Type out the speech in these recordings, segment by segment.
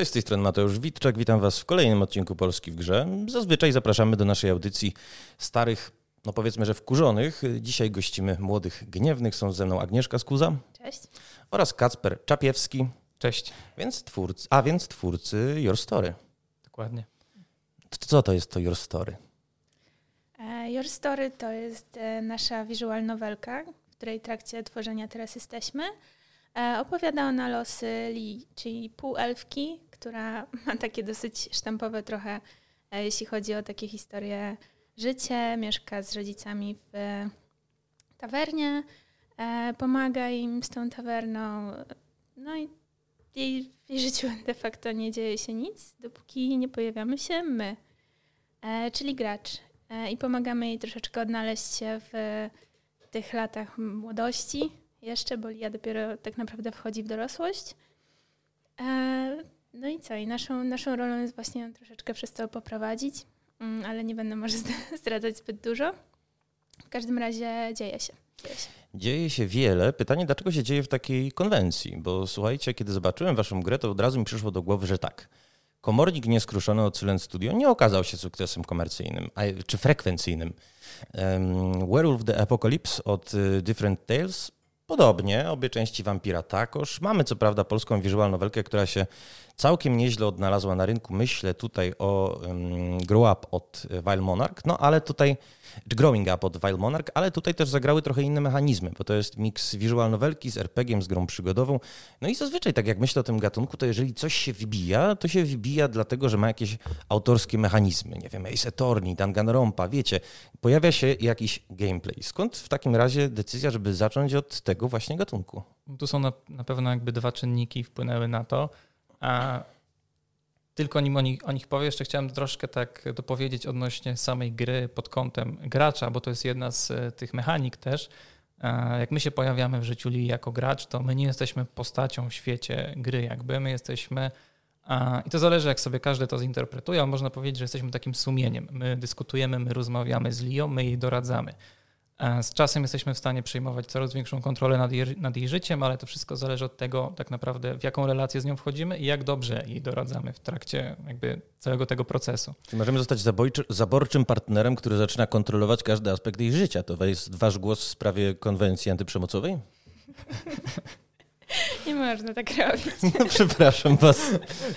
Cześć, z tej strony Mateusz Witczak. Witam Was w kolejnym odcinku Polski w Grze. Zazwyczaj zapraszamy do naszej audycji starych, no powiedzmy, że wkurzonych. Dzisiaj gościmy młodych, gniewnych. Są ze mną Agnieszka Skuza. Cześć. Oraz Kacper Czapiewski. Cześć. Więc twórcy, a więc twórcy Your Story. Dokładnie. Co to jest to Your Story? E, Your Story to jest e, nasza visual nowelka, w której trakcie tworzenia teraz jesteśmy. E, opowiada ona losy Lee, czyli półelfki, która ma takie dosyć sztampowe trochę, jeśli chodzi o takie historie życie. Mieszka z rodzicami w tawernie, pomaga im z tą tawerną. No i jej, w jej życiu de facto nie dzieje się nic, dopóki nie pojawiamy się my, czyli gracz. I pomagamy jej troszeczkę odnaleźć się w tych latach młodości, jeszcze, bo Lia dopiero tak naprawdę wchodzi w dorosłość. No i co? I naszą, naszą rolą jest właśnie ją troszeczkę przez to poprowadzić, mm, ale nie będę może zdradzać zbyt dużo. W każdym razie dzieje się. Dzieje się. Dzieje się wiele. Pytanie, dlaczego się dzieje w takiej konwencji? Bo słuchajcie, kiedy zobaczyłem waszą grę, to od razu mi przyszło do głowy, że tak. Komornik nieskruszony od Silent Studio nie okazał się sukcesem komercyjnym, czy frekwencyjnym. Um, Werewolf the Apocalypse od y, Different Tales Podobnie, obie części Vampira takoż. Mamy co prawda polską visual novelkę, która się całkiem nieźle odnalazła na rynku. Myślę tutaj o um, Grow Up od Wild Monarch, no ale tutaj, czy Growing Up od Wild Monarch, ale tutaj też zagrały trochę inne mechanizmy, bo to jest miks visual novelki z RPG-iem, z grą przygodową. No i zazwyczaj, tak jak myślę o tym gatunku, to jeżeli coś się wybija, to się wybija dlatego, że ma jakieś autorskie mechanizmy. Nie wiem, Ace Attorney, Danganronpa, wiecie, pojawia się jakiś gameplay. Skąd w takim razie decyzja, żeby zacząć od tego właśnie gatunku? Tu są na, na pewno jakby dwa czynniki wpłynęły na to. A tylko nim o nich, o nich powiem, jeszcze chciałem troszkę tak dopowiedzieć odnośnie samej gry pod kątem gracza, bo to jest jedna z e, tych mechanik też. Jak my się pojawiamy w życiu Li jako gracz, to my nie jesteśmy postacią w świecie gry, jakby my jesteśmy. I to zależy, jak sobie każdy to zinterpretuje, można powiedzieć, że jesteśmy takim sumieniem. My dyskutujemy, my rozmawiamy z Lią, my jej doradzamy. Z czasem jesteśmy w stanie przejmować coraz większą kontrolę nad jej, nad jej, życiem, ale to wszystko zależy od tego tak naprawdę, w jaką relację z nią wchodzimy i jak dobrze jej doradzamy w trakcie jakby całego tego procesu. Czy możemy zostać zabojczy, zaborczym partnerem, który zaczyna kontrolować każdy aspekt jej życia. To jest wasz głos w sprawie konwencji antyprzemocowej? Nie można tak robić. No, przepraszam was.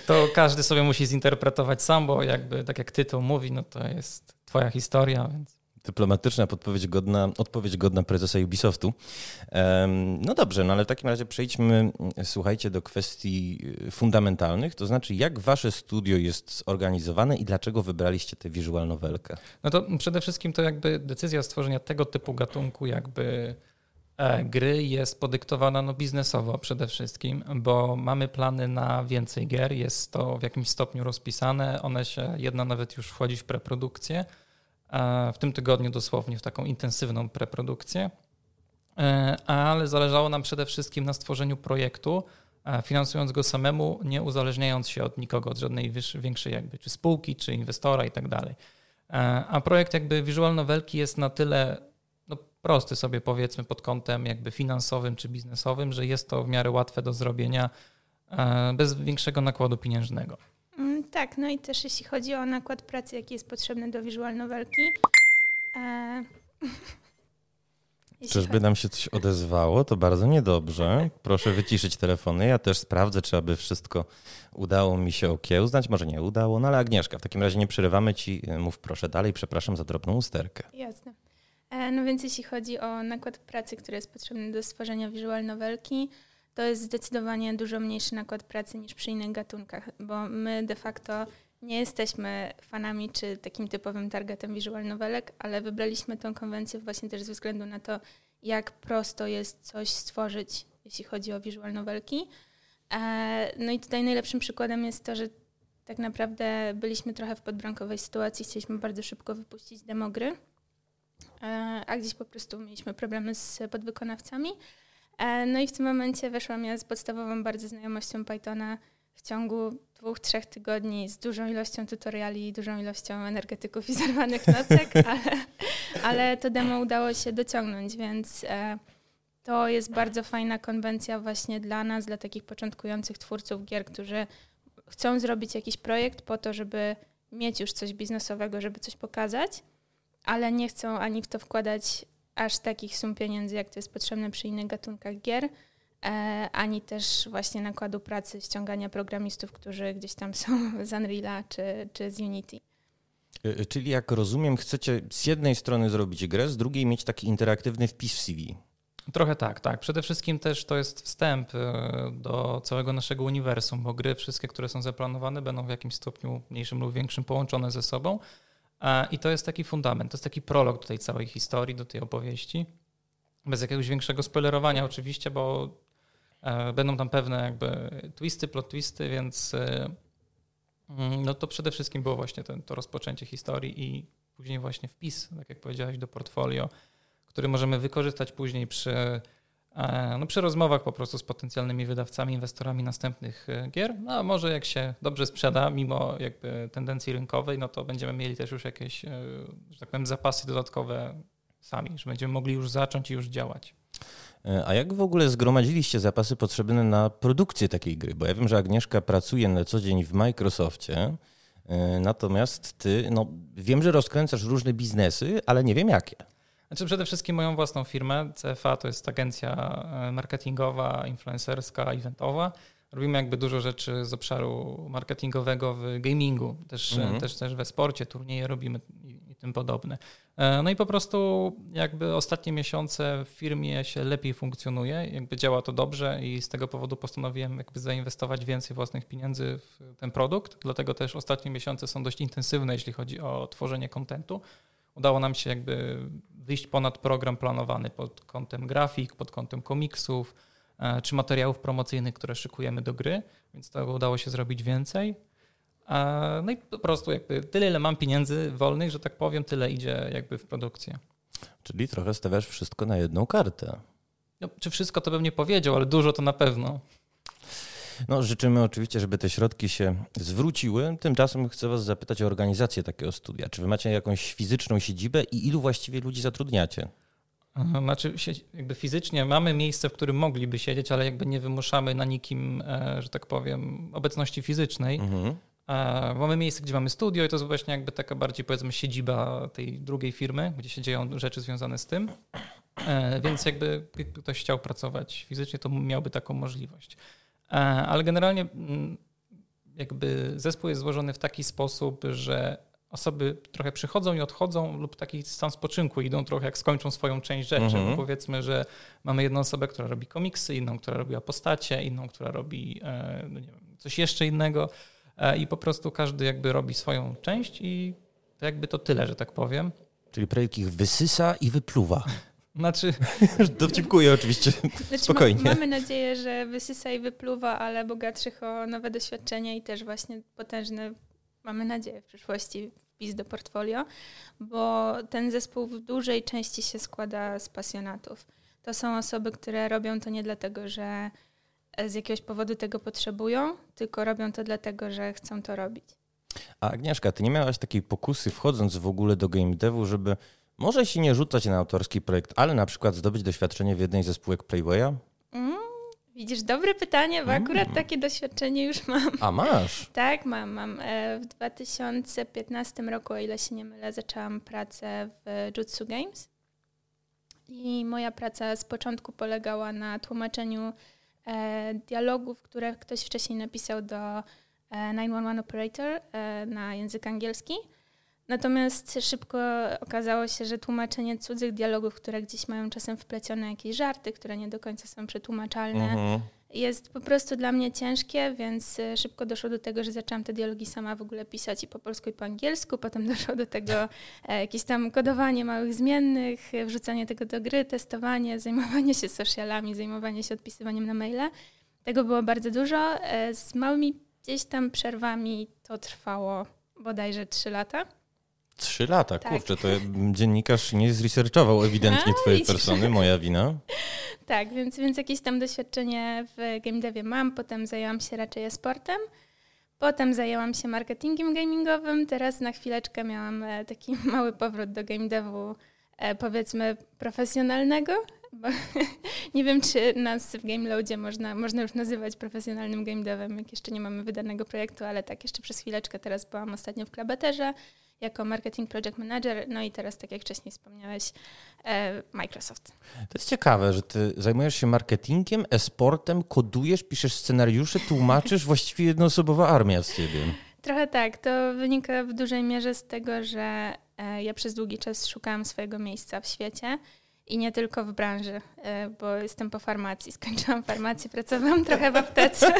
To każdy sobie musi zinterpretować sam, bo jakby tak jak tytuł mówi, no to jest twoja historia, więc dyplomatyczna podpowiedź godna, odpowiedź godna prezesa Ubisoftu. No dobrze, no ale w takim razie przejdźmy, słuchajcie, do kwestii y, fundamentalnych, to znaczy jak wasze studio jest zorganizowane i dlaczego wybraliście tę visual novelkę? No to przede wszystkim to jakby decyzja stworzenia tego typu gatunku jakby e, gry jest podyktowana no, biznesowo przede wszystkim, bo mamy plany na więcej gier, jest to w jakimś stopniu rozpisane, one się, jedna nawet już wchodzi w preprodukcję, w tym tygodniu dosłownie w taką intensywną preprodukcję, e, ale zależało nam przede wszystkim na stworzeniu projektu, finansując go samemu, nie uzależniając się od nikogo, od żadnej większej jakby czy spółki, czy inwestora i tak dalej. E, a projekt jakby Visual Novelki jest na tyle no, prosty sobie powiedzmy pod kątem jakby finansowym czy biznesowym, że jest to w miarę łatwe do zrobienia e, bez większego nakładu pieniężnego. Tak, no i też jeśli chodzi o nakład pracy, jaki jest potrzebny do visual novelki. E... Czyżby nam się coś odezwało? To bardzo niedobrze. Proszę wyciszyć telefony. Ja też sprawdzę, czy aby wszystko udało mi się okiełznać. Może nie udało, no ale Agnieszka, w takim razie nie przerywamy ci. Mów proszę dalej. Przepraszam za drobną usterkę. Jasne. E, no więc jeśli chodzi o nakład pracy, który jest potrzebny do stworzenia visual novelki, to jest zdecydowanie dużo mniejszy nakład pracy niż przy innych gatunkach, bo my de facto nie jesteśmy fanami czy takim typowym targetem visual novelek, ale wybraliśmy tą konwencję właśnie też ze względu na to, jak prosto jest coś stworzyć, jeśli chodzi o visual novelki. E, no i tutaj najlepszym przykładem jest to, że tak naprawdę byliśmy trochę w podbrankowej sytuacji, chcieliśmy bardzo szybko wypuścić demo gry, e, a gdzieś po prostu mieliśmy problemy z podwykonawcami. E, no i w tym momencie weszłam ja z podstawową bardzo znajomością Pythona w ciągu dwóch, trzech tygodni z dużą ilością tutoriali i dużą ilością energetyków i zerwanych nocek, ale, ale to demo udało się dociągnąć, więc e, to jest bardzo fajna konwencja właśnie dla nas, dla takich początkujących twórców gier, którzy chcą zrobić jakiś projekt po to, żeby mieć już coś biznesowego, żeby coś pokazać, ale nie chcą ani w to wkładać aż takich sum pieniędzy, jak to jest potrzebne przy innych gatunkach gier, e, ani też właśnie nakładu pracy, ściągania programistów, którzy gdzieś tam są z Unreal'a czy, czy z Unity. E, e, czyli jak rozumiem, chcecie z jednej strony zrobić grę, z drugiej mieć taki interaktywny wpis w CV. Trochę tak, tak. Przede wszystkim też to jest wstęp do całego naszego uniwersum, bo gry wszystkie, które są zaplanowane, będą w jakimś stopniu mniejszym lub większym połączone ze sobą. I to jest taki fundament, to jest taki prolog do tej całej historii, do tej opowieści. Bez jakiegoś większego spoilerowania oczywiście, bo e, będą tam pewne jakby twisty, plot twisty, więc e, mm, no to przede wszystkim było właśnie ten, to rozpoczęcie historii i później właśnie wpis, tak jak powiedziałeś, do portfolio, który możemy wykorzystać później przy E, no, przy rozmowach po prostu z potencjalnymi wydawcami, inwestorami następnych e, gier. No, a może jak się dobrze sprzeda, mimo jakby tendencji rynkowej, no to będziemy mieli też już jakieś, e, że tak powiem, zapasy dodatkowe sami, że będziemy mogli już zacząć i już działać. A jak w ogóle zgromadziliście zapasy potrzebne na produkcję takiej gry? Bo ja wiem, że Agnieszka pracuje na co dzień w Microsoftie, natomiast ty, no wiem, że rozkręcasz różne biznesy, ale nie wiem jakie. Znaczy przede wszystkim moją własną firmę. CFA to jest agencja e, marketingowa, influencerska, eventowa. Robimy jakby dużo rzeczy z obszaru marketingowego w gamingu, też, mhm. też, też we sporcie, turnieje robimy i, i tym podobne. E, no i po prostu jakby ostatnie miesiące w firmie się lepiej funkcjonuje, jakby działa to dobrze i z tego powodu postanowiłem jakby zainwestować więcej własnych pieniędzy w ten produkt, dlatego też ostatnie miesiące są dość intensywne, jeśli chodzi o tworzenie kontentu udało nam się jakby wyjść ponad program planowany pod kątem grafik, pod kątem komiksów e, czy materiałów promocyjnych, które szykujemy do gry, więc to udało się zrobić więcej. E, no i po prostu jakby tyle, ile mam pieniędzy wolnych, że tak powiem, tyle idzie jakby w produkcję. Czyli trochę stawiasz wszystko na jedną kartę. No, czy wszystko to bym nie powiedział, ale dużo to na pewno. No, życzymy oczywiście, żeby te środki się zwróciły. Tymczasem chcę Was zapytać o organizację takiego studia. Czy Wy macie jakąś fizyczną siedzibę i ilu właściwie ludzi zatrudniacie? Znaczy, jakby fizycznie mamy miejsce, w którym mogliby siedzieć, ale jakby nie wymuszamy na nikim, e, że tak powiem, obecności fizycznej. Mhm. E, mamy miejsce, gdzie mamy studio i to jest właśnie jakby taka bardziej powiedzmy siedziba tej drugiej firmy, gdzie się dzieją rzeczy związane z tym. E, więc jakby ktoś chciał pracować fizycznie, to miałby taką możliwość. E, ale generalnie mm, jakby zespół jest złożony w taki sposób, że osoby trochę przychodzą i odchodzą lub taki stan spoczynku idą trochę jak skończą swoją część rzeczy. Mhm. powiedzmy, że mamy jedną osobę, która robi komiksy, inną, która robiła postacie, inną, która robi e, no wiem, coś jeszcze innego e, i po prostu każdy jakby robi swoją część i to jakby to tyle, że tak powiem. Czyli projekt ich wysysa i wypluwa. Znaczy... Dowcipkuję oczywiście, znaczy, spokojnie. Ma, mamy nadzieję, że wysysa i wypluwa, ale bogatszych o nowe doświadczenia i też właśnie potężny, mamy nadzieję w przyszłości, wpis do portfolio, bo ten zespół w dużej części się składa z pasjonatów. To są osoby, które robią to nie dlatego, że z jakiegoś powodu tego potrzebują, tylko robią to dlatego, że chcą to robić. A Agnieszka, ty nie miałaś takiej pokusy wchodząc w ogóle do game devu, żeby może się nie rzucać na autorski projekt, ale na przykład zdobyć doświadczenie w jednej ze spółek Playwaya? Mm, widzisz, dobre pytanie, bo mm. akurat takie doświadczenie już mam. A masz? tak, mam. mam. E, w 2015 roku, o ile się nie mylę, zaczęłam pracę w Jutsu Games. I moja praca z początku polegała na tłumaczeniu e, dialogów, które ktoś wcześniej napisał do e, 911 Operator e, na język angielski. Natomiast szybko okazało się, że tłumaczenie cudzych dialogów, które gdzieś mają czasem wplecione jakieś żarty, które nie do końca są przetłumaczalne, mhm. jest po prostu dla mnie ciężkie, więc e, szybko doszło do tego, że zaczęłam te dialogi sama w ogóle pisać i po polsku, i po angielsku. Potem doszło do tego e, jakieś tam kodowanie małych zmiennych, wrzucanie tego do gry, testowanie, zajmowanie się socialami, zajmowanie się odpisywaniem na maile. Tego było bardzo dużo. E, z małymi gdzieś tam przerwami to trwało bodajże trzy lata. Trzy lata, tak. kurczę, to dziennikarz nie zresearchował ewidentnie twojej persony, moja wina. tak, więc, więc jakieś tam doświadczenie w game devie mam, potem zajęłam się raczej e-sportem, potem zajęłam się marketingiem gamingowym, teraz na chwileczkę miałam e, taki mały powrót do game devu, e, powiedzmy profesjonalnego, nie wiem, czy nas w GameLoadzie można, można już nazywać profesjonalnym game devem, jak jeszcze nie mamy wydanego projektu, ale tak jeszcze przez chwileczkę. Teraz byłam ostatnio w Klabeterze jako marketing project manager, no i teraz, tak jak wcześniej wspomniałeś, e, Microsoft. To jest ciekawe, że ty zajmujesz się marketingiem, e-sportem, kodujesz, piszesz scenariusze, tłumaczysz, właściwie jednoosobowa armia z ciebie. Trochę tak. To wynika w dużej mierze z tego, że e, ja przez długi czas szukałam swojego miejsca w świecie i nie tylko w branży, e, bo jestem po farmacji. Skończyłam farmację, pracowałam trochę w aptece.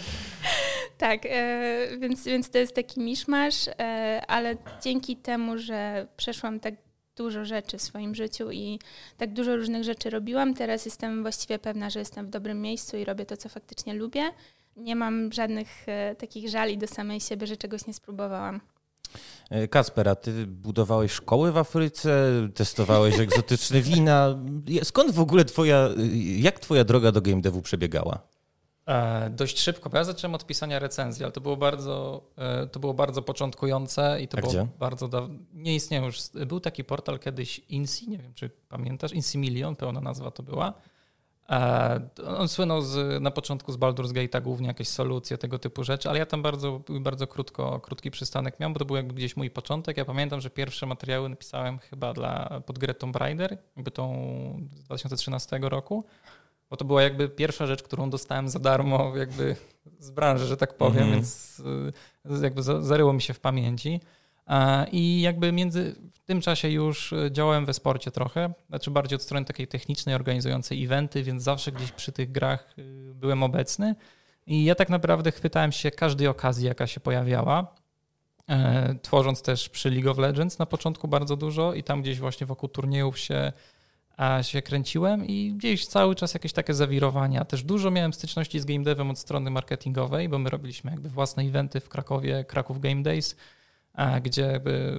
tak, e, więc, więc to jest taki miszmasz, ale dzięki temu, że przeszłam tak dużo rzeczy w swoim życiu i tak dużo różnych rzeczy robiłam, teraz jestem właściwie pewna, że jestem w dobrym miejscu i robię to, co faktycznie lubię nie mam żadnych e, takich żali do samej siebie, że czegoś nie spróbowałam. E, Kasper, a ty budowałeś szkoły w Afryce, testowałeś egzotyczne wina. Skąd w ogóle twoja, jak twoja droga do game devu przebiegała? E, dość szybko, bo ja zacząłem od pisania recenzji, ale to było bardzo, e, to było bardzo początkujące i to a było gdzie? bardzo dawno. Nie istnieje już. Był taki portal kiedyś Insi, nie wiem czy pamiętasz, Insi Million, pełna nazwa to była. E, on słynął z, na początku z Baldur's Gate'a głównie jakieś solucje, tego typu rzeczy, ale ja tam bardzo, bardzo krótko, krótki przystanek miałem, bo to był jakby gdzieś mój początek. Ja pamiętam, że pierwsze materiały napisałem chyba dla, pod grę Tomb Raider, jakby tą z 2013 roku, bo to była jakby pierwsza rzecz, którą dostałem za darmo jakby z branży, że tak powiem, mm -hmm. więc e, jakby zaryło mi się w pamięci. I jakby między, w tym czasie już działałem we sporcie trochę, znaczy bardziej od strony takiej technicznej, organizującej eventy, więc zawsze gdzieś przy tych grach y, byłem obecny. I ja tak naprawdę chwytałem się każdej okazji, jaka się pojawiała. E, tworząc też przy League of Legends na początku bardzo dużo i tam gdzieś właśnie wokół turniejów się, się kręciłem i gdzieś cały czas jakieś takie zawirowania. Też dużo miałem styczności z game devem od strony marketingowej, bo my robiliśmy jakby własne eventy w Krakowie, Kraków Game Days gdzie jakby,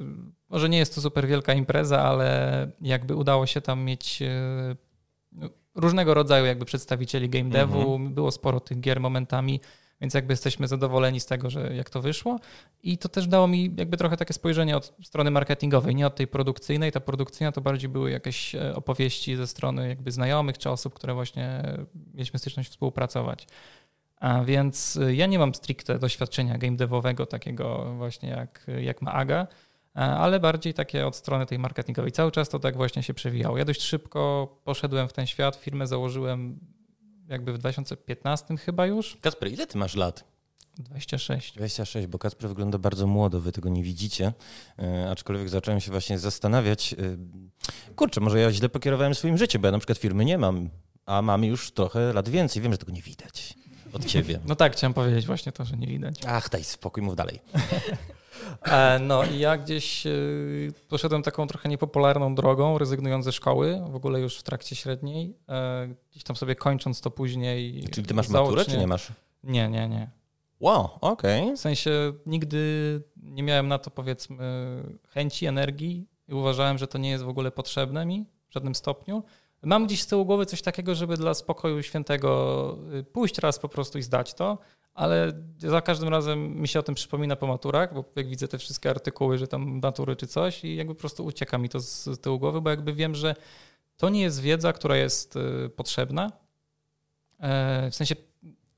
może nie jest to super wielka impreza, ale jakby udało się tam mieć e, no, różnego rodzaju jakby przedstawicieli game devu, mhm. było sporo tych gier momentami, więc jakby jesteśmy zadowoleni z tego, że jak to wyszło i to też dało mi jakby trochę takie spojrzenie od strony marketingowej, nie od tej produkcyjnej. Ta produkcyjna to bardziej były jakieś e, opowieści ze strony jakby znajomych czy osób, które właśnie mieliśmy styczność współpracować. A więc y, ja nie mam stricte doświadczenia game devowego takiego właśnie jak, jak ma Aga, ale bardziej takie od strony tej marketingowej. Cały czas to tak właśnie się przewijało. Ja dość szybko poszedłem w ten świat, firmę założyłem jakby w 2015 chyba już. Kasper, ile ty masz lat? 26. 26, bo Kasper wygląda bardzo młodo, wy tego nie widzicie, e, aczkolwiek zacząłem się właśnie zastanawiać, e, kurczę, może ja źle pokierowałem swoim życiem, bo ja na przykład firmy nie mam, a mam już trochę lat więcej, wiem, że tego nie widać od ciebie. No tak, chciałem powiedzieć właśnie to, że nie widać. Ach, daj spokój, mów dalej. E, no i ja gdzieś e, poszedłem taką trochę niepopularną drogą, rezygnując ze szkoły, w ogóle już w trakcie średniej, e, gdzieś tam sobie kończąc to później. Czyli ty masz maturę, czy nie masz? Nie, nie, nie. Wow, okej. Okay. W sensie nigdy nie miałem na to powiedzmy chęci, energii i uważałem, że to nie jest w ogóle potrzebne mi w żadnym stopniu. Mam gdzieś z tyłu głowy coś takiego, żeby dla spokoju świętego y, pójść raz po prostu i zdać to, ale za każdym razem mi się o tym przypomina po maturach, bo jak widzę te wszystkie artykuły, że tam matury czy coś i jakby po prostu ucieka mi to z tyłu głowy, bo jakby wiem, że to nie jest wiedza, która jest y, potrzebna. E, w sensie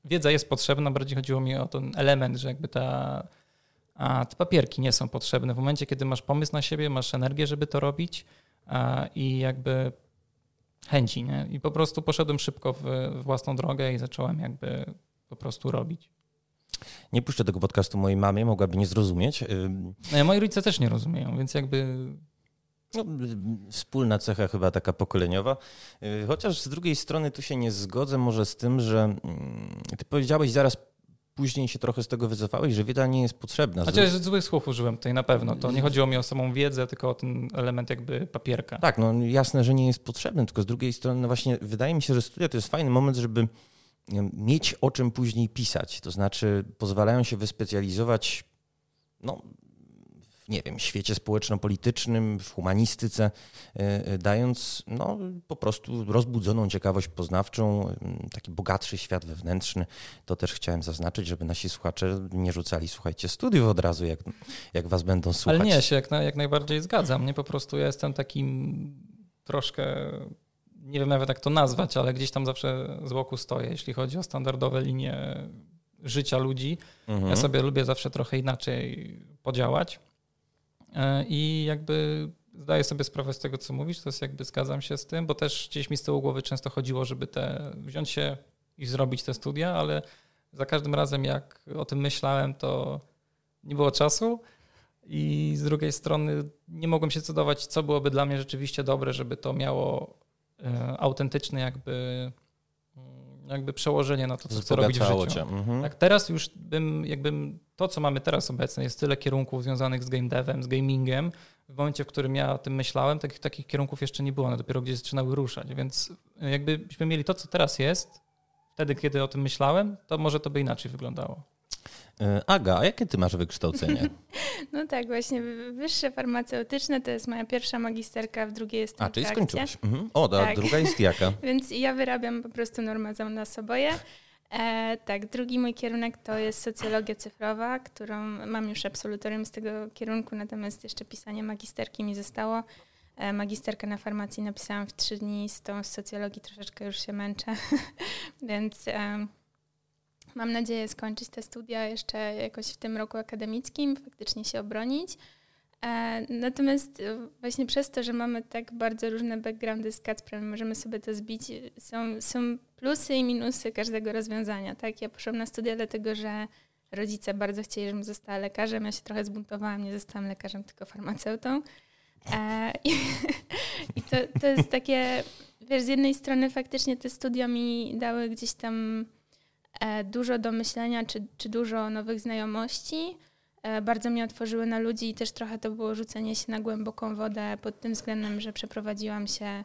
wiedza jest potrzebna, bardziej chodziło mi o ten element, że jakby ta, a te papierki nie są potrzebne. W momencie, kiedy masz pomysł na siebie, masz energię, żeby to robić i jakby chęci, nie? I po prostu poszedłem szybko w, w własną drogę i zacząłem jakby po prostu robić. Nie puszczę tego podcastu mojej mamie, mogłaby nie zrozumieć. No, moi rodzice też nie rozumieją, więc jakby no, wspólna cecha chyba taka pokoleniowa. Y, chociaż z drugiej strony tu się nie zgodzę może z tym, że mm, ty powiedziałeś zaraz później się trochę z tego wycofałeś, że wiedza nie jest potrzebna. Znaczy, złych słów użyłem tutaj na pewno. To nie chodziło mi o samą wiedzę, tylko o ten element jakby papierka. Tak, no jasne, że nie jest potrzebny, tylko z drugiej strony no właśnie wydaje mi się, że studia to jest fajny moment, żeby mieć o czym później pisać. To znaczy pozwalają się wyspecjalizować no, nie wiem, świecie społeczno-politycznym, w humanistyce, e, e, dając no, po prostu rozbudzoną ciekawość poznawczą, taki bogatszy świat wewnętrzny. To też chciałem zaznaczyć, żeby nasi słuchacze nie rzucali, słuchajcie, studiów od razu, jak, jak was będą słuchać. Ale nie, się jak, na, jak najbardziej zgadzam. Nie po prostu ja jestem takim troszkę nie wiem nawet jak to nazwać, ale gdzieś tam zawsze z boku stoję, jeśli chodzi o standardowe linie życia ludzi. Mhm. Ja sobie lubię zawsze trochę inaczej podziałać i jakby zdaję sobie sprawę z tego, co mówisz, to jest jakby zgadzam się z tym, bo też gdzieś mi z tyłu głowy często chodziło, żeby te, wziąć się i zrobić te studia, ale za każdym razem jak o tym myślałem, to nie było czasu i z drugiej strony nie mogłem się zdecydować, co byłoby dla mnie rzeczywiście dobre, żeby to miało e, autentyczny jakby jakby przełożenie na to, co chcę robić w życiu. Mhm. Tak, teraz już bym, jakbym to, co mamy teraz obecnie, jest tyle kierunków związanych z game devem, z gamingiem. W momencie, w którym ja o tym myślałem, takich, takich kierunków jeszcze nie było, one dopiero gdzieś zaczynały ruszać, więc jakbyśmy mieli to, co teraz jest, wtedy, kiedy o tym myślałem, to może to by inaczej wyglądało. E, Aga, a jakie ty masz wykształcenie? No tak, właśnie wyższe farmaceutyczne to jest moja pierwsza magisterka, w drugiej jest A, czyli skończyłaś. Mhm. O, tak. druga jest jaka? Więc ja wyrabiam po prostu normę za nas oboje. E, tak, drugi mój kierunek to jest socjologia cyfrowa, którą mam już absolutorium z tego kierunku, natomiast jeszcze pisanie magisterki mi zostało. E, magisterkę na farmacji napisałam w trzy dni, z tą socjologii troszeczkę już się męczę, więc e, mam nadzieję skończyć te studia jeszcze jakoś w tym roku akademickim, faktycznie się obronić. E, natomiast właśnie przez to, że mamy tak bardzo różne backgroundy z Kacprem, możemy sobie to zbić, są, są plusy i minusy każdego rozwiązania. Tak? Ja poszłam na studia dlatego, że rodzice bardzo chcieli, żebym została lekarzem. Ja się trochę zbuntowałam, nie zostałam lekarzem, tylko farmaceutą. E, I, to, to jest takie, wiesz, z jednej strony faktycznie te studia mi dały gdzieś tam e, dużo do myślenia, czy, czy dużo nowych znajomości. E, bardzo mnie otworzyły na ludzi i też trochę to było rzucenie się na głęboką wodę pod tym względem, że przeprowadziłam się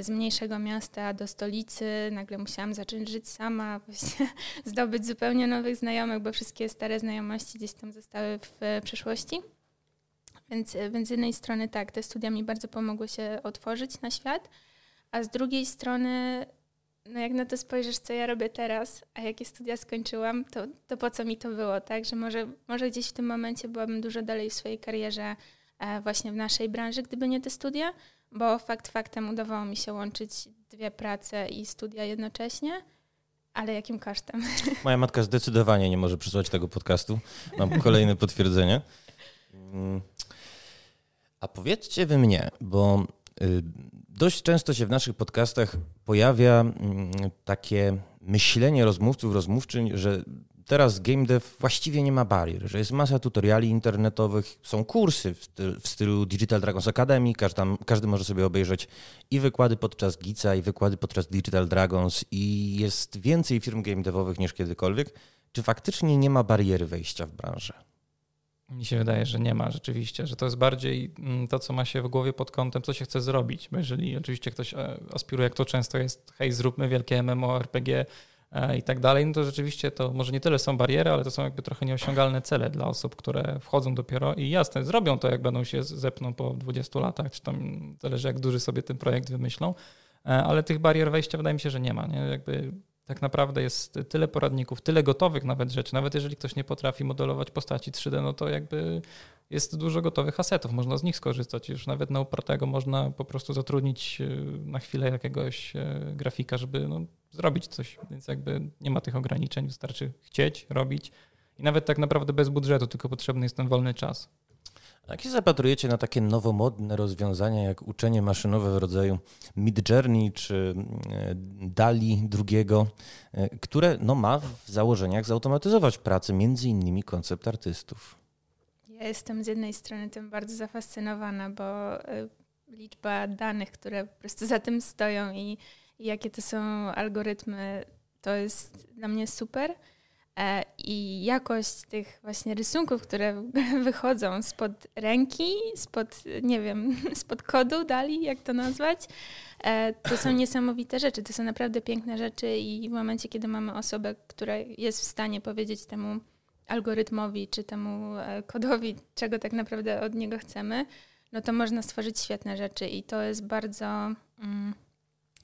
z mniejszego miasta do stolicy, nagle musiałam zacząć żyć sama, zdobyć zupełnie nowych znajomych, bo wszystkie stare znajomości gdzieś tam zostały w przeszłości. Więc, więc z jednej strony tak, te studia mi bardzo pomogły się otworzyć na świat, a z drugiej strony, no jak na to spojrzysz, co ja robię teraz, a jakie studia skończyłam, to, to po co mi to było, tak? Że może, może gdzieś w tym momencie byłabym dużo dalej w swojej karierze e, właśnie w naszej branży, gdyby nie te studia, bo fakt faktem udawało mi się łączyć dwie prace i studia jednocześnie. Ale jakim kosztem? Moja matka zdecydowanie nie może przysłać tego podcastu. Mam kolejne potwierdzenie. Mm. A powiedzcie wy mnie, bo y, dość często się w naszych podcastach pojawia mm, takie myślenie rozmówców, rozmówczyń, że teraz game dev właściwie nie ma barier, że jest masa tutoriali internetowych, są kursy w, stylu Digital Dragons Academy, każdy, każdy może sobie obejrzeć i wykłady podczas Gica, i wykłady podczas Digital Dragons i jest więcej firm game devowych niż kiedykolwiek. Czy faktycznie nie ma bariery wejścia w branżę? Mi się wydaje, że nie ma rzeczywiście, że to jest bardziej mm, to, co ma się w głowie pod kątem, co się chce zrobić. Bo jeżeli oczywiście ktoś e, aspiruje, jak to często jest, hej, zróbmy wielkie MMORPG e, i tak dalej, no to rzeczywiście to może nie tyle są bariery, ale to są jakby trochę nieosiągalne cele dla osób, które wchodzą dopiero i jasne, zrobią to, jak będą się zepną po 20 latach, czy tam zależy, jak duży sobie ten projekt wymyślą, e, ale tych barier wejścia wydaje mi się, że nie ma. Nie? Jakby tak naprawdę jest tyle poradników, tyle gotowych nawet rzeczy. Nawet jeżeli ktoś nie potrafi modelować postaci 3D, no to jakby jest dużo gotowych asetów, można z nich skorzystać. Już nawet na upartego można po prostu zatrudnić e, na chwilę jakiegoś e, grafika, żeby no, zrobić coś. Więc jakby nie ma tych ograniczeń, wystarczy chcieć, robić. I nawet tak naprawdę bez budżetu, tylko potrzebny jest ten wolny czas. Jak się zapatrujecie na takie nowomodne rozwiązania jak uczenie maszynowe w rodzaju Midjourney czy e, DALI drugiego, e, które no, ma w założeniach zautomatyzować pracę między innymi koncept artystów? Ja jestem z jednej strony tym bardzo zafascynowana, bo e, liczba danych, które po prostu za tym stoją i, i jakie to są algorytmy, to jest dla mnie super. E, I jakość tych właśnie rysunków, które wychodzą spod ręki, spod, nie wiem, spod kodu dali, jak to nazwać, e, to są niesamowite rzeczy. To są naprawdę piękne rzeczy i w momencie, kiedy mamy osobę, która jest w stanie powiedzieć temu algorytmowi czy temu e, kodowi, czego tak naprawdę od niego chcemy, no to można stworzyć świetne rzeczy i to jest bardzo, mm,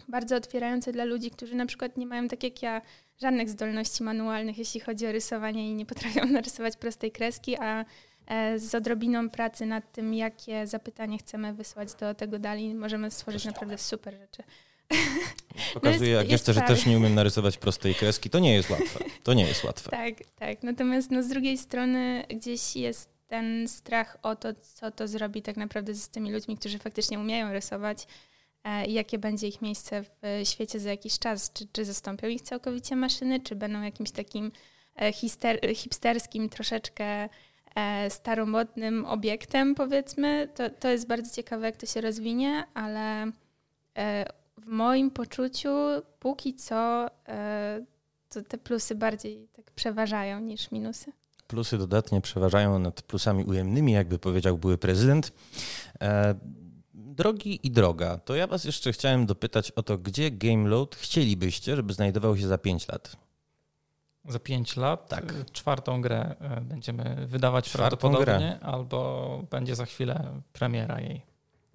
bardzo otwierające dla ludzi, którzy na przykład nie mają, tak jak ja, żadnych zdolności manualnych, jeśli chodzi o rysowanie i nie potrafią narysować prostej kreski, a e, z odrobiną pracy nad tym, jakie zapytanie chcemy wysłać do tego dali, możemy stworzyć naprawdę super rzeczy. Pokazuję, jak jeszcze, że też nie umiem narysować prostej kreski. To nie jest łatwe. To nie jest łatwe. tak, tak. Natomiast no, z drugiej strony gdzieś jest ten strach o to, co to zrobi tak naprawdę z tymi ludźmi, którzy faktycznie umieją rysować i jakie będzie ich miejsce w świecie za jakiś czas. Czy, czy zastąpią ich całkowicie maszyny, czy będą jakimś takim e, hister, hipsterskim troszeczkę e, staromodnym obiektem, powiedzmy. To, to jest bardzo ciekawe, jak to się rozwinie, ale w moim poczuciu póki co to te plusy bardziej tak przeważają niż minusy. Plusy dodatnie przeważają nad plusami ujemnymi, jakby powiedział były prezydent. E, drogi i droga, to ja was jeszcze chciałem dopytać o to, gdzie GameLoad chcielibyście, żeby znajdował się za 5 lat? Za 5 lat? Tak. Czwartą grę e, będziemy wydawać Czwartą prawdopodobnie, grę. albo będzie za chwilę premiera jej.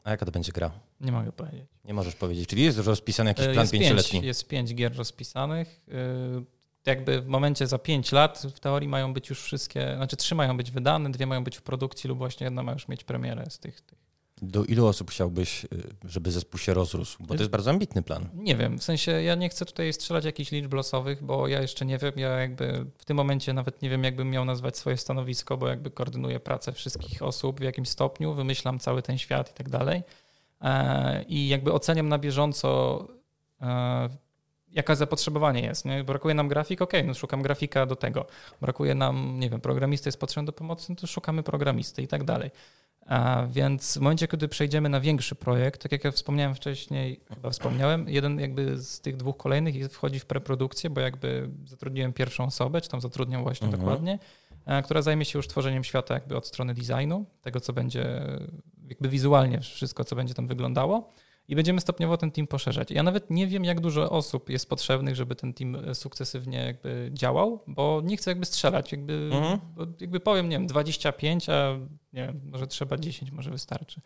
A jaka to będzie gra? Nie mogę powiedzieć. Nie możesz powiedzieć. Czyli jest już rozpisany jakiś e, plan pięcioletni? Jest pięć gier rozpisanych jakby w momencie za 5 lat w teorii mają być już wszystkie, znaczy trzy mają być wydane, dwie mają być w produkcji lub właśnie jedna ma już mieć premierę z tych. tych. Do ilu osób chciałbyś, y, żeby zespół się rozrósł? Bo to jest bardzo ambitny plan. Nie wiem, w sensie ja nie chcę tutaj strzelać jakichś liczb losowych, bo ja jeszcze nie wiem, ja jakby w tym momencie nawet nie wiem, jakbym miał nazwać swoje stanowisko, bo jakby koordynuję pracę wszystkich osób w jakimś stopniu, wymyślam cały ten świat i tak dalej. E, I jakby oceniam na bieżąco e, jaka zapotrzebowanie jest. Nie? Brakuje nam grafik, ok, no szukam grafika do tego. Brakuje nam, nie wiem, programisty jest potrzebny do pomocy, no to szukamy programisty i tak dalej. A więc w momencie, kiedy przejdziemy na większy projekt, tak jak ja wspomniałem wcześniej, chyba wspomniałem, jeden jakby z tych dwóch kolejnych wchodzi w preprodukcję, bo jakby zatrudniłem pierwszą osobę, czy tam zatrudniam właśnie mhm. dokładnie, która zajmie się już tworzeniem świata jakby od strony designu, tego co będzie jakby wizualnie wszystko, co będzie tam wyglądało i będziemy stopniowo ten team poszerzać. Ja nawet nie wiem, jak dużo osób jest potrzebnych, żeby ten team e, sukcesywnie jakby działał, bo nie chcę jakby strzelać. Jakby, mhm. jakby powiem, nie wiem, 25, a nie wiem, może trzeba 10, może wystarczy.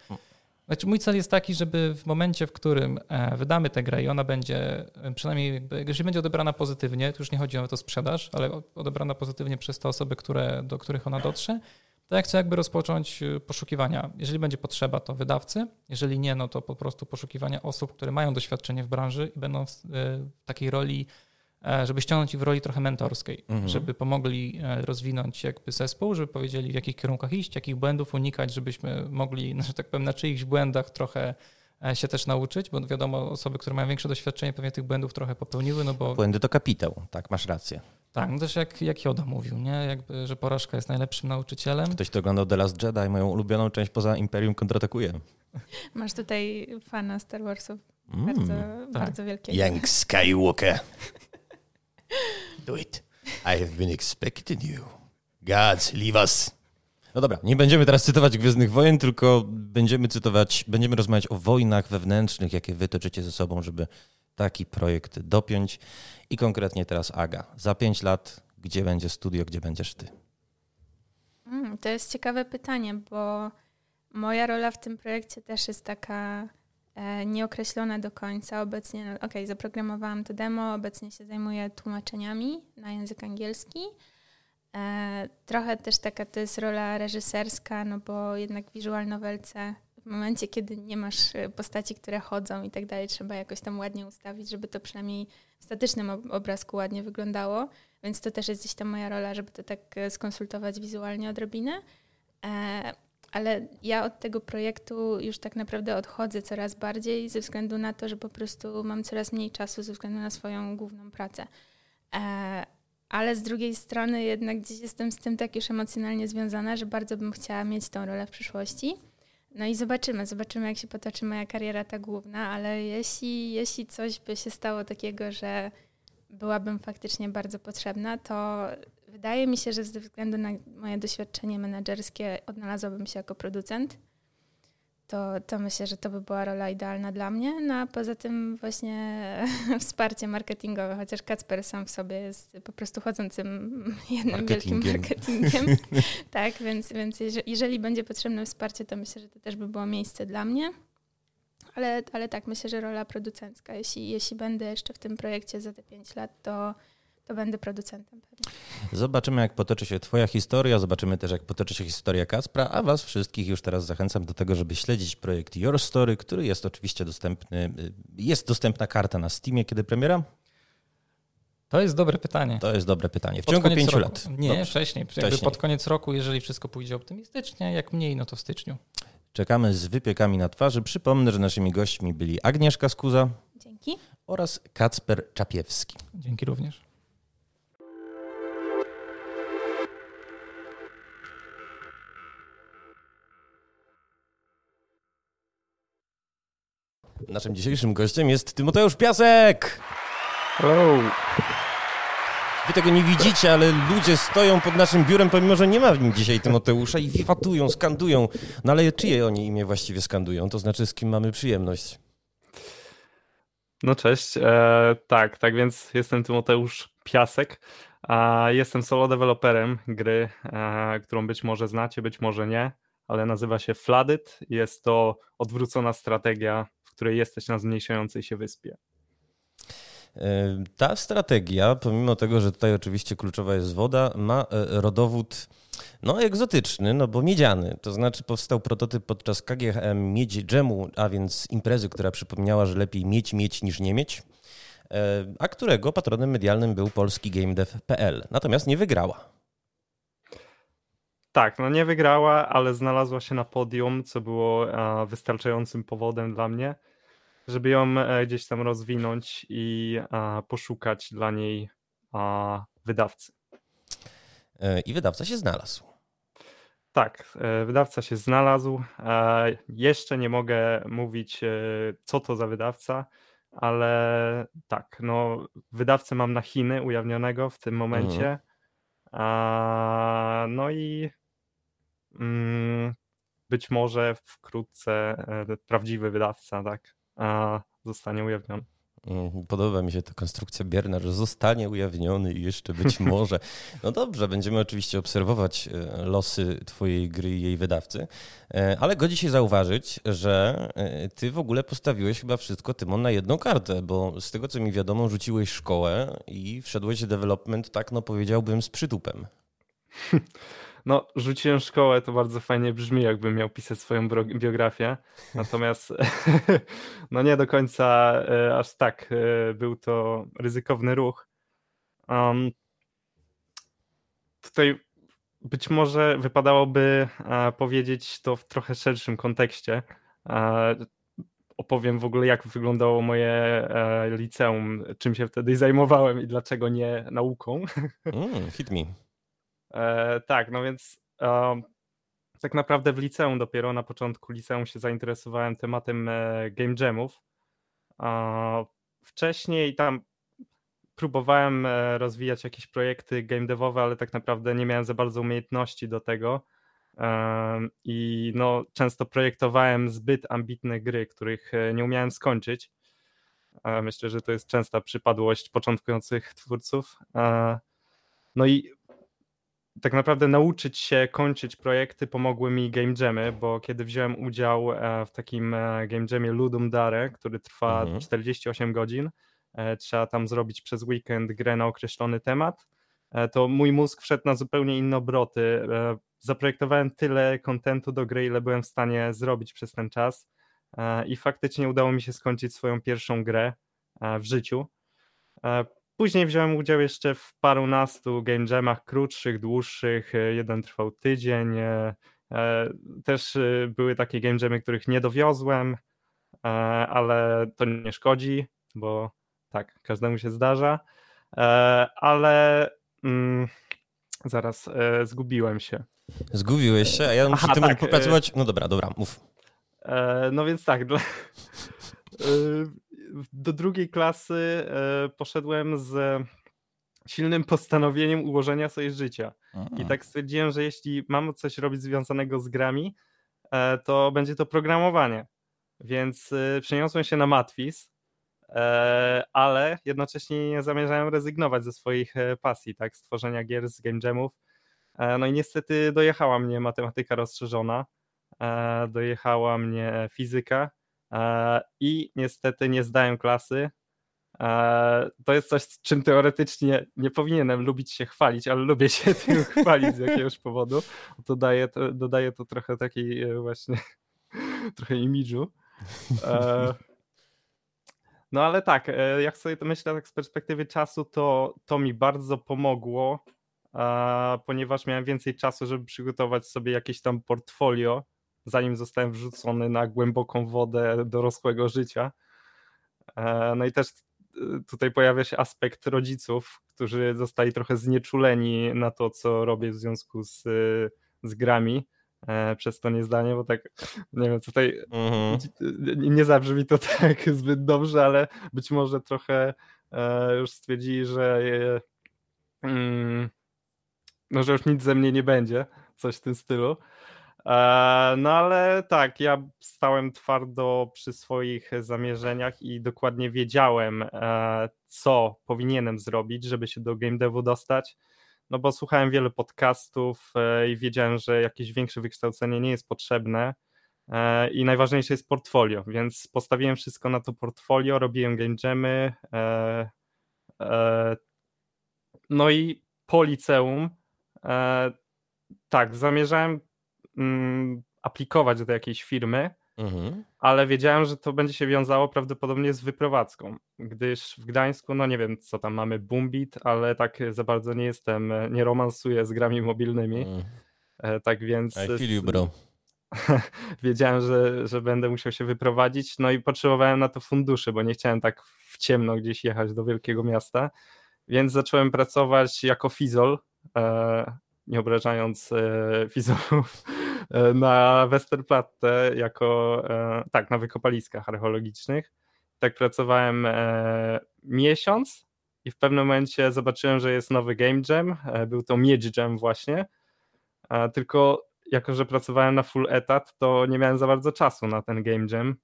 Znaczy, mój cel jest taki, żeby w momencie, w którym e, wydamy tę grę i ona będzie, e, przynajmniej jakby, jeżeli będzie odebrana pozytywnie, to już nie chodzi o to sprzedaż, ale odebrana pozytywnie przez te osoby, które, do których ona dotrze, to ja chcę jakby rozpocząć y, poszukiwania. Jeżeli będzie potrzeba, to wydawcy, jeżeli nie, no to po prostu poszukiwania osób, które mają doświadczenie w branży i będą w, y, takiej roli, e, żeby ściągnąć ich w roli trochę mentorskiej, mhm. żeby pomogli e, rozwinąć jakby zespół, żeby powiedzieli w jakich kierunkach iść, jakich błędów unikać, żebyśmy mogli, że tak powiem, na czyichś błędach trochę E, się też nauczyć, bo wiadomo, osoby, które mają większe doświadczenie, pewnie tych błędów trochę popełniły, no bo... Błędy to kapitał, tak, masz rację. Tak, no też jak, jak Joda mówił, nie? Jakby, że porażka jest najlepszym nauczycielem. Ktoś, kto oglądał The Last Jedi, moją ulubioną część poza Imperium kontratakuje. Masz tutaj fana Star Warsów. Mm, bardzo, tak. bardzo wielkiego. Young Skywalker. Do it. I have been expecting you. Gods, leave us. No dobra, nie będziemy teraz cytować Gwiezdnych Wojen, tylko będziemy cytować, będziemy rozmawiać o wojnach wewnętrznych, jakie wy toczycie ze sobą, żeby taki projekt dopiąć. I konkretnie teraz Aga. Za pięć lat, gdzie będzie studio, gdzie będziesz ty? Mm, to jest ciekawe pytanie, bo moja rola w tym projekcie też jest taka e, nieokreślona do końca. Obecnie, no, ok, zaprogramowałam to demo, obecnie się zajmuję tłumaczeniami na język angielski. E, trochę też taka to jest rola reżyserska, no bo jednak novelce w momencie, kiedy nie masz e, postaci, które chodzą i tak dalej, trzeba jakoś tam ładnie ustawić, żeby to przynajmniej w statycznym obrazku ładnie wyglądało. Więc to też jest gdzieś tam moja rola, żeby to tak e, skonsultować wizualnie odrobinę. Ale ja od tego projektu już tak naprawdę odchodzę coraz bardziej ze względu na to, że po prostu mam coraz mniej czasu ze względu na swoją główną pracę ale z drugiej strony jednak gdzieś jestem z tym tak już emocjonalnie związana, że bardzo bym chciała mieć tą rolę w przyszłości. No i zobaczymy, zobaczymy jak się potoczy moja kariera ta główna, ale jeśli, jeśli coś by się stało takiego, że byłabym faktycznie bardzo potrzebna, to wydaje mi się, że ze względu na moje doświadczenie menedżerskie odnalazłabym się jako producent to, to myślę, że to by była rola idealna dla mnie. No a poza tym właśnie wsparcie marketingowe, chociaż Kacper sam w sobie jest po prostu chodzącym jednym wielkim marketingiem. tak, więc, więc jeżeli, jeżeli będzie potrzebne wsparcie, to myślę, że to też by było miejsce dla mnie. Ale, ale tak, myślę, że rola producencka. Jeśli, jeśli będę jeszcze w tym projekcie za te 5 lat, to to będę producentem pewnie. Zobaczymy, jak potoczy się Twoja historia, zobaczymy też, jak potoczy się historia Kaspra, a Was wszystkich już teraz zachęcam do tego, żeby śledzić projekt Your Story, który jest oczywiście dostępny. Jest dostępna karta na Steamie, kiedy premiera? To jest dobre pytanie. To jest dobre pytanie. W pod ciągu pięciu roku. lat. Nie, Dobrze. wcześniej. wcześniej. Pod koniec roku, jeżeli wszystko pójdzie optymistycznie, jak mniej, no to w styczniu. Czekamy z wypiekami na twarzy. Przypomnę, że naszymi gośćmi byli Agnieszka Skuza. Dzięki. Oraz Kacper Czapiewski. Dzięki również. Naszym dzisiejszym gościem jest Tymoteusz Piasek. Hello. Wy tego nie widzicie, ale ludzie stoją pod naszym biurem, pomimo że nie ma w nim dzisiaj Tymoteusza i wiwatują, skandują. No ale czyje oni imię właściwie skandują? To znaczy, z kim mamy przyjemność? No cześć. E, tak, tak więc jestem Tymoteusz Piasek. E, jestem solo deweloperem gry, e, którą być może znacie, być może nie, ale nazywa się Flooded. Jest to odwrócona strategia, której jesteś na zmniejszającej się wyspie. Ta strategia, pomimo tego, że tutaj oczywiście kluczowa jest woda, ma e, rodowód no egzotyczny, no bo miedziany. To znaczy powstał prototyp podczas KGHM Miedzi Dżemu, a więc imprezy, która przypomniała, że lepiej mieć mieć niż nie mieć, e, a którego patronem medialnym był polski GameDev.pl. Natomiast nie wygrała. Tak, no nie wygrała, ale znalazła się na podium, co było wystarczającym powodem dla mnie żeby ją e, gdzieś tam rozwinąć i poszukać dla niej wydawcy. E, I wydawca się znalazł. Tak, e, wydawca się znalazł. Jeszcze nie mogę mówić, co to za wydawca, ale tak, no, wydawcę mam na Chiny ujawnionego w tym momencie. Mhm. No i być może wkrótce prawdziwy wydawca, tak zostanie ujawniony. Mhm, podoba mi się ta konstrukcja bierna, że zostanie ujawniony i jeszcze być może. No dobrze, będziemy oczywiście obserwować e, losy Twojej gry i jej wydawcy, e, ale godzi się zauważyć, że e, Ty w ogóle postawiłeś chyba wszystko Tymon na jedną kartę, bo z tego co mi wiadomo, rzuciłeś szkołę i wszedłeś w development, tak no powiedziałbym, z przytupem. No, rzuciłem szkołę, to bardzo fajnie brzmi, jakbym miał pisać swoją biografię. Natomiast no nie do końca e, aż tak e, był to ryzykowny ruch. Um, tutaj być może wypadałoby e, powiedzieć to w trochę szerszym kontekście. Opowiem w ogóle, jak wyglądało moje liceum, czym się wtedy zajmowałem i dlaczego nie nauką. Mm, hit me. E, tak, no więc e, tak naprawdę w liceum dopiero na początku liceum się zainteresowałem tematem e, game jamów. E, wcześniej tam próbowałem e, rozwijać jakieś projekty game devowe, ale tak naprawdę nie miałem za bardzo umiejętności do tego. E, I no, często projektowałem zbyt ambitne gry, których nie umiałem skończyć. Myślę, że to jest częsta przypadłość początkujących twórców. No i tak naprawdę nauczyć się kończyć projekty pomogły mi game jammy, bo kiedy wziąłem udział e, w takim e, game jamie Ludum Dare, który trwa mhm. 48 godzin, e, trzeba tam zrobić przez weekend grę na określony temat, to mój mózg wszedł na zupełnie inne obroty. Zaprojektowałem tyle kontentu do gry, ile byłem w stanie zrobić przez ten czas i faktycznie udało mi się skończyć swoją pierwszą grę w życiu. Później wziąłem udział jeszcze w parunastu game jamach krótszych, dłuższych. E, jeden trwał tydzień. E, e, też były takie game jamy, których nie dowiozłem, ale to nie szkodzi, bo tak, każdemu się zdarza. Ale mm, zaraz zgubiłem się. Zgubiłeś się, a ja muszę Aha, tym tak, popracować. No dobra, dobra, mów. No więc tak, dla do drugiej klasy e, poszedłem z silnym postanowieniem ułożenia sobie życia. I tak stwierdziłem, że jeśli mam coś robić związanego z grami, e, to będzie to programowanie. Więc e, przeniosłem się na Matwis, ale jednocześnie nie zamierzałem rezygnować ze swoich pasji, tak, stworzenia gier z game jamów. No i niestety dojechała mnie matematyka rozszerzona, dojechała mnie fizyka, i niestety nie zdałem klasy E, to jest coś, czym teoretycznie nie powinienem lubić się chwalić, ale lubię się tym chwalić z jakiegoś powodu. To daje to, dodaje to trochę takiej e, właśnie trochę imidżu. E, no ale tak, jak sobie to myślę tak z perspektywy czasu, to to mi bardzo pomogło, ponieważ miałem więcej czasu, żeby przygotować sobie jakieś tam portfolio, zanim zostałem wrzucony na głęboką wodę dorosłego życia. No i też tutaj pojawia się aspekt rodziców, którzy zostali trochę znieczuleni na to, co robię w związku z, z grami e, przez to niezdanie, bo tak, nie wiem, tutaj mhm. nie zabrzmi to tak zbyt dobrze, ale być może trochę e, już stwierdzili, że mm, no, że już nic ze mnie nie będzie, coś w tym stylu. E, no ale tak, ja stałem twardo przy swoich zamierzeniach i dokładnie wiedziałem, e, co powinienem zrobić, żeby się do game devu dostać. No bo słuchałem wielu podcastów e, i wiedziałem, że jakieś większe wykształcenie nie jest potrzebne i najważniejsze jest portfolio, więc postawiłem wszystko na to portfolio, robiłem game jammy. No i po liceum tak, zamierzałem mm, aplikować do jakiejś firmy, mhm. ale wiedziałem, że to będzie się wiązało prawdopodobnie z wyprowadzką, gdyż w Gdańsku, no nie wiem co tam mamy, Boombit, ale tak za bardzo nie jestem, nie romansuję z grami mobilnymi, mhm. tak więc... I feel you, bro. wiedziałem, że, że będę musiał się wyprowadzić, no i potrzebowałem na to funduszy, bo nie chciałem tak w ciemno gdzieś jechać do wielkiego miasta, więc zacząłem pracować jako fizol, e, nie obrażając e, fizolów, E, na Westerplatte jako, e, tak, na wykopaliskach archeologicznych. Tak pracowałem e, miesiąc i w pewnym momencie zobaczyłem, że jest nowy game jam, był to Miedź Jam właśnie, tylko jako, że pracowałem na full etat, to nie miałem za bardzo czasu na ten game jam,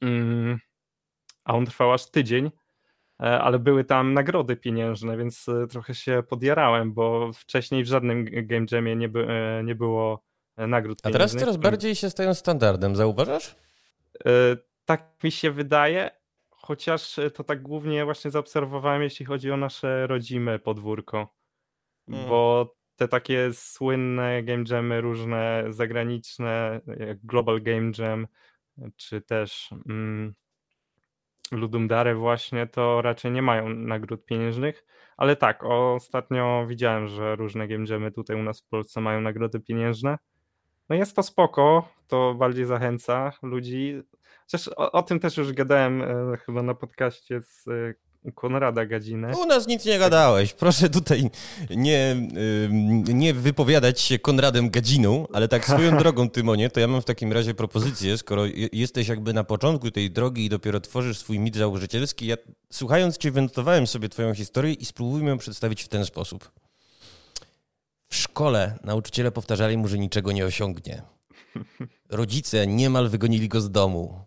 mm, a on trwał aż tydzień, ale były tam nagrody pieniężne, więc trochę się podjarałem, bo wcześniej w żadnym game jamie nie, by, nie było E, nagród A teraz coraz bardziej się stają standardem, zauważasz? E, tak mi się wydaje, chociaż to tak głównie właśnie zaobserwowałem, jeśli chodzi o nasze rodzime podwórko. Hmm. Bo te takie słynne game jamy różne zagraniczne, jak Global Game Jam, czy też mm, Ludum Dare właśnie, to raczej nie mają nagród pieniężnych, ale tak, ostatnio widziałem, że różne game jamy tutaj u nas w Polsce mają nagrody pieniężne. No jest to spoko, to bardziej zachęca ludzi. Chociaż o, o tym też już gadałem e, chyba na podcaście z e, Konrada Gadziny. U nas nic nie gadałeś. Proszę tutaj nie, nie wypowiadać się Konradem Gadziną, ale tak swoją drogą, Tymonie, to ja mam w takim razie propozycję, skoro jesteś jakby na początku tej drogi i dopiero tworzysz swój mit założycielski, ja słuchając cię wynotowałem sobie twoją historię i spróbujmy ją przedstawić w ten sposób. W szkole nauczyciele powtarzali mu, że niczego nie osiągnie. Rodzice niemal wygonili go z domu.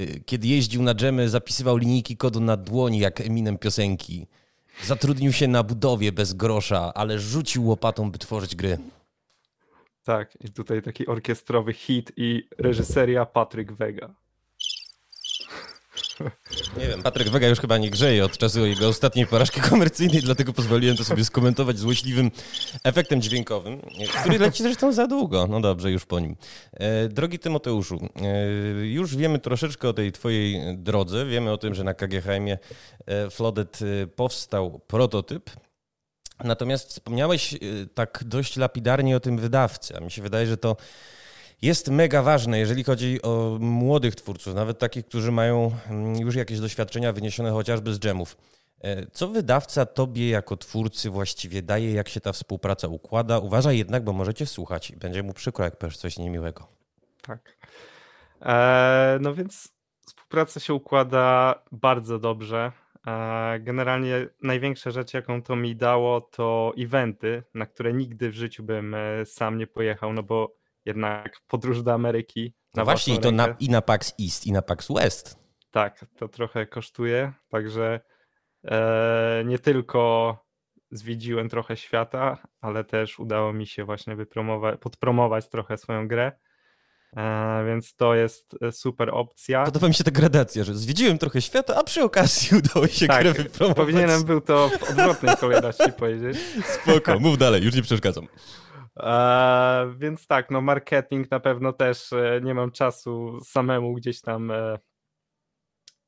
Y, kiedy jeździł na dżemy, zapisywał linijki kodu na dłoni, jak Eminem piosenki. Zatrudnił się na budowie bez grosza, ale rzucił łopatą, by tworzyć gry. Tak, i tutaj taki orkiestrowy hit i reżyseria Patryk Vega. Nie wiem, Patryk Wega już chyba nie grzeje od czasu jego ostatniej porażki komercyjnej, dlatego pozwoliłem to sobie skomentować złośliwym efektem dźwiękowym, który leci zresztą za długo. No dobrze, już po nim. E, drogi Tymoteuszu, e, już wiemy troszeczkę o tej twojej drodze. Wiemy o tym, że na KGHM-ie e, Flodet powstał prototyp. Natomiast wspomniałeś tak dość lapidarnie o tym wydawcy, a mi się wydaje, że to jest mega ważne, jeżeli chodzi o młodych twórców, nawet takich, którzy mają mm, już jakieś doświadczenia wyniesione chociażby z dżemów. E, co wydawca tobie jako twórcy właściwie daje, jak się ta współpraca układa? Uważaj jednak, bo możecie słuchać i będzie mu przykro, jak powiesz coś niemiłego. Tak. Eee, no więc współpraca się układa bardzo dobrze. Eee, generalnie największa rzecz, jaką to mi dało, to eventy, na które nigdy w życiu bym e, sam nie pojechał, no bo jednak podróż do Ameryki. No właśnie, i to na, i na PAX East, i na PAX West. Tak, to trochę kosztuje, także e, nie tylko zwiedziłem trochę świata, ale też udało mi się właśnie wypromować, podpromować trochę swoją grę. E, więc to jest e, super opcja. Podoba mi się ta gradacja, że zwiedziłem trochę świata, a przy okazji udało się tak, grę wypromować. Powinienem był to w odwrotnej kolejności powiedzieć. Spoko, mów dalej, już nie przeszkadzam. E, więc tak, no marketing na pewno też e, nie mam czasu samemu gdzieś tam e,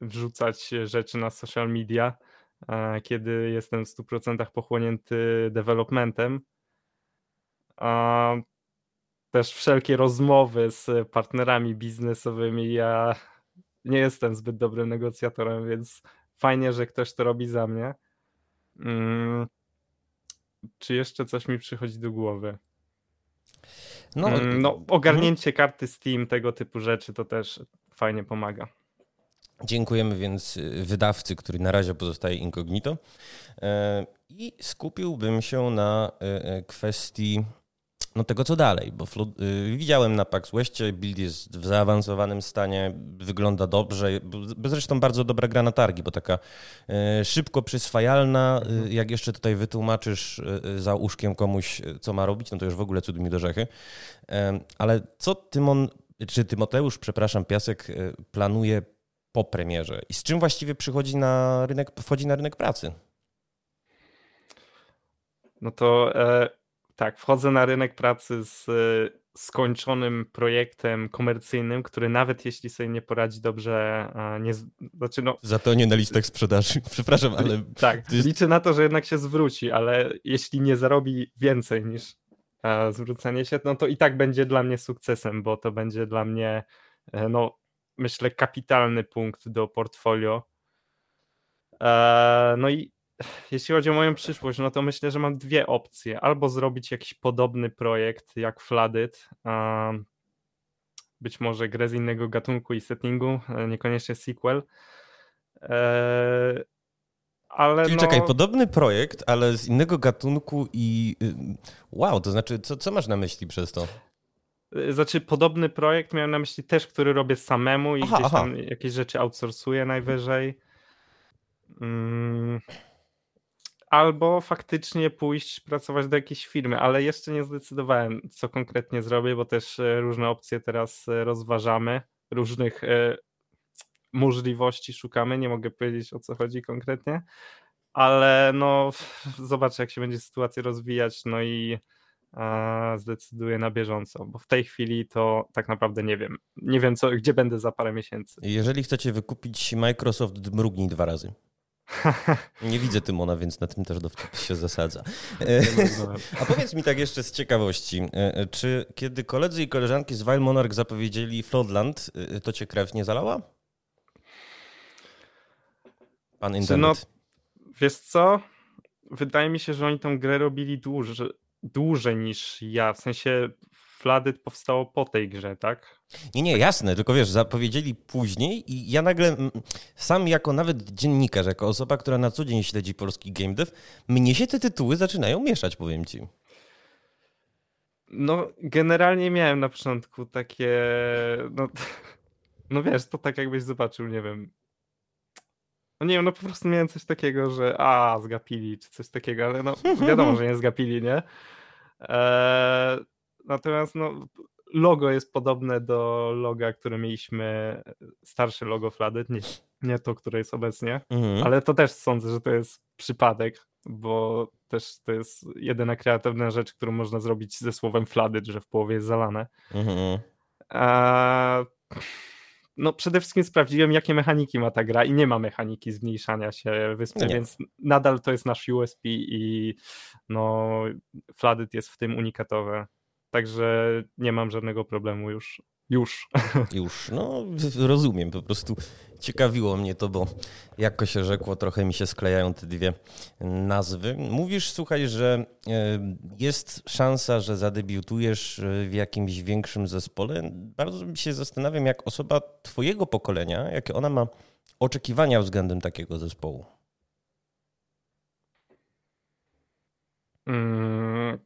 wrzucać rzeczy na social media, kiedy jestem w 100% pochłonięty developmentem też wszelkie rozmowy z partnerami biznesowymi. Ja nie jestem zbyt dobrym negocjatorem, więc fajnie, że ktoś to robi za mnie. Hmm. Czy jeszcze coś mi przychodzi do głowy? No, hmm, no ogarnięcie karty Steam, tego typu rzeczy to też fajnie pomaga. Dziękujemy więc wydawcy, który na razie pozostaje incognito. E, I skupiłbym się na e, e, kwestii no tego co dalej, bo y, widziałem na Pax Westie, build jest w zaawansowanym stanie, wygląda dobrze, zresztą bardzo dobra gra na targi, bo taka y, szybko przyswajalna, y, mhm. jak jeszcze tutaj wytłumaczysz za uszkiem komuś, co ma robić, no to już w ogóle cud mi do rzechy. Ale co Tymon, czy Tymoteusz, przepraszam, Piasek planuje po premierze i z czym właściwie przychodzi na rynek, wchodzi na rynek pracy? No to e, tak, wchodzę na rynek pracy z skończonym projektem komercyjnym, który nawet jeśli sobie nie poradzi dobrze, nie, znaczy no... Za to nie na listach sprzedaży, przepraszam, ale... Tak, jest... liczę na to, że jednak się zwróci, ale jeśli nie zarobi więcej niż zwrócenie się, no to i tak będzie dla mnie sukcesem, bo to będzie dla mnie, e, no myślę, kapitalny punkt do portfolio. E, no i jeśli chodzi o moją przyszłość, no to myślę, że mam dwie opcje. Albo zrobić jakiś podobny projekt jak Flooded, być może grę z innego gatunku i settingu, niekoniecznie sequel. E, ale Czyli no... czekaj, podobny projekt, ale z innego gatunku i y, wow, to znaczy, co, co masz na myśli przez to? E, znaczy, podobny projekt miałem na myśli też, który robię samemu i aha, gdzieś tam aha. jakieś rzeczy outsourcuję najwyżej. Mm albo faktycznie pójść pracować do jakiejś firmy, ale jeszcze nie zdecydowałem, co konkretnie zrobię, bo też e, różne opcje teraz e, rozważamy, różnych e, możliwości szukamy, nie mogę powiedzieć o co chodzi konkretnie, ale no zobaczę jak się będzie sytuacja rozwijać, no i zdecyduję na bieżąco, bo w tej chwili to tak naprawdę nie wiem. Nie wiem, co, gdzie będę za parę miesięcy. Jeżeli chcecie wykupić Microsoft, mrugnij dwa razy. Nie widzę Tymona, więc na tym też dowcip się zasadza. A powiedz mi tak jeszcze z ciekawości, e, e, czy kiedy koledzy i koleżanki z Wild Monarch zapowiedzieli Floodland, e, to cię krew nie zalała? Pan internet. No, wiesz co? Wydaje mi się, że oni tą grę robili dłużej, dłużej niż ja. W sensie Flooded powstało po tej grze, tak? Nie, nie, jasne, tylko wiesz, zapowiedzieli później i ja nagle, sam jako nawet dziennikarz, jako osoba, która na co dzień śledzi polski game dev, mnie się te tytuły zaczynają mieszać, powiem ci. No, generalnie miałem na początku takie, no, no wiesz, to tak jakbyś zobaczył, nie wiem, no nie wiem, no po prostu miałem coś takiego, że a, zgapili, czy coś takiego, ale no wiadomo, że nie zgapili, nie? Eee, natomiast no, logo jest podobne do loga, które mieliśmy, starsze logo Flady, nie, nie to, które jest obecnie, mhm. ale to też sądzę, że to jest przypadek, bo też to jest jedyna kreatywna rzecz, którą można zrobić ze słowem Flooded, że w połowie jest zalane. Mhm. A, no przede wszystkim sprawdziłem, jakie mechaniki ma ta gra i nie ma mechaniki zmniejszania się wyspy, więc nadal to jest nasz USP i no Flooded jest w tym unikatowe. Także nie mam żadnego problemu już. Już. Już, no rozumiem, po prostu ciekawiło mnie to, bo jako się rzekło, trochę mi się sklejają te dwie nazwy. Mówisz, słuchaj, że e, jest szansa, że zadebiutujesz e, w jakimś większym zespole. Bardzo się zastanawiam, jak osoba twojego pokolenia, jakie ona ma oczekiwania względem takiego zespołu. Mm,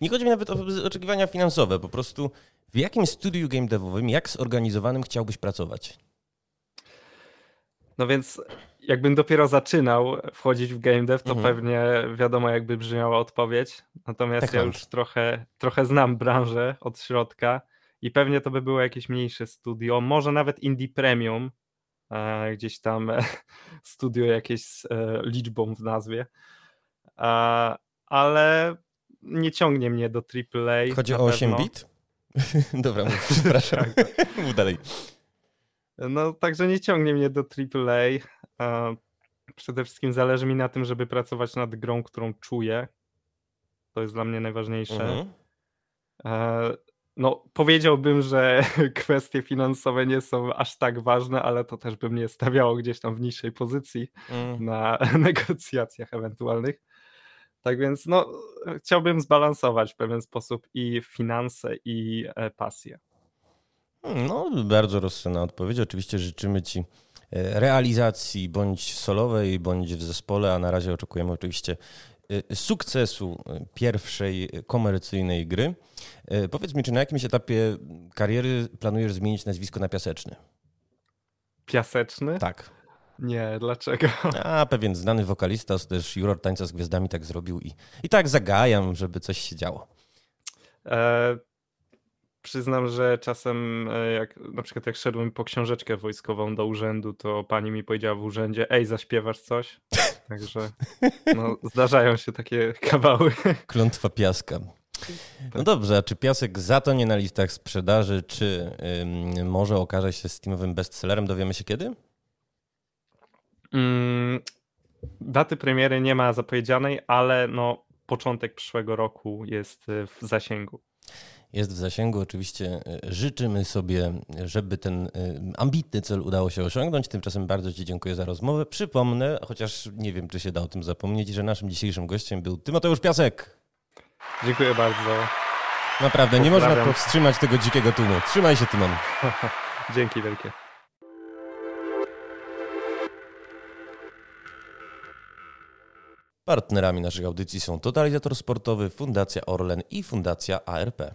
nie chodzi mi nawet o oczekiwania finansowe, po prostu w jakim studiu game devowym, jak zorganizowanym chciałbyś pracować? No więc jakbym dopiero zaczynał wchodzić w game dev, to mhm. pewnie wiadomo jakby brzmiała odpowiedź. Natomiast tak ja już trochę, trochę znam branżę od środka i pewnie to by było jakieś mniejsze studio, może nawet indie premium, e, gdzieś tam e, studio jakieś z e, liczbą w nazwie. Ale nie ciągnie mnie do AAA. Chodzi o 8 bit? Dobra, przepraszam. Tak. Mów dalej. No, także nie ciągnie mnie do AAA. Przede wszystkim zależy mi na tym, żeby pracować nad grą, którą czuję. To jest dla mnie najważniejsze. Mhm. E, no, powiedziałbym, że kwestie finansowe nie są aż tak ważne, ale to też by mnie stawiało gdzieś tam w niższej pozycji mm. na negocjacjach ewentualnych. Tak więc, no, chciałbym zbalansować w pewien sposób i finanse, i e, pasję. No, bardzo rozsądna odpowiedź. Oczywiście życzymy Ci e, realizacji bądź solowej, bądź w zespole, a na razie oczekujemy oczywiście e, sukcesu pierwszej komercyjnej gry. Powiedz mi, czy na jakimś etapie kariery planujesz zmienić nazwisko na Piaseczny? Piaseczny? Tak. Nie, dlaczego? A, pewien znany wokalista, też juror tańca z gwiazdami tak zrobił i, i tak zagajam, żeby coś się działo. E, przyznam, że czasem, e, jak na przykład jak szedłem po książeczkę wojskową do urzędu, to pani mi powiedziała w urzędzie, ej, zaśpiewasz coś? Także no, zdarzają się takie kawały. Klątwa piaska. No dobrze, a czy piasek zatonie na listach sprzedaży, czy ym, może okaże się Steamowym bestsellerem? Dowiemy się kiedy? Mm, daty premiery nie ma zapowiedzianej, ale no, początek przyszłego roku jest y, w zasięgu. Jest w zasięgu. Oczywiście y, życzymy sobie, żeby ten y, ambitny cel udało się osiągnąć. Tymczasem bardzo Ci dziękuję za rozmowę. Przypomnę, chociaż nie wiem, czy się da o tym zapomnieć, że naszym dzisiejszym gościem był Tymoteusz Piasek. Dziękuję bardzo. Naprawdę, nie można powstrzymać tego dzikiego tłumu. Trzymaj się, Tymon. Dzięki wielkie. Partnerami naszych audycji są Totalizator Sportowy, Fundacja Orlen i Fundacja ARP.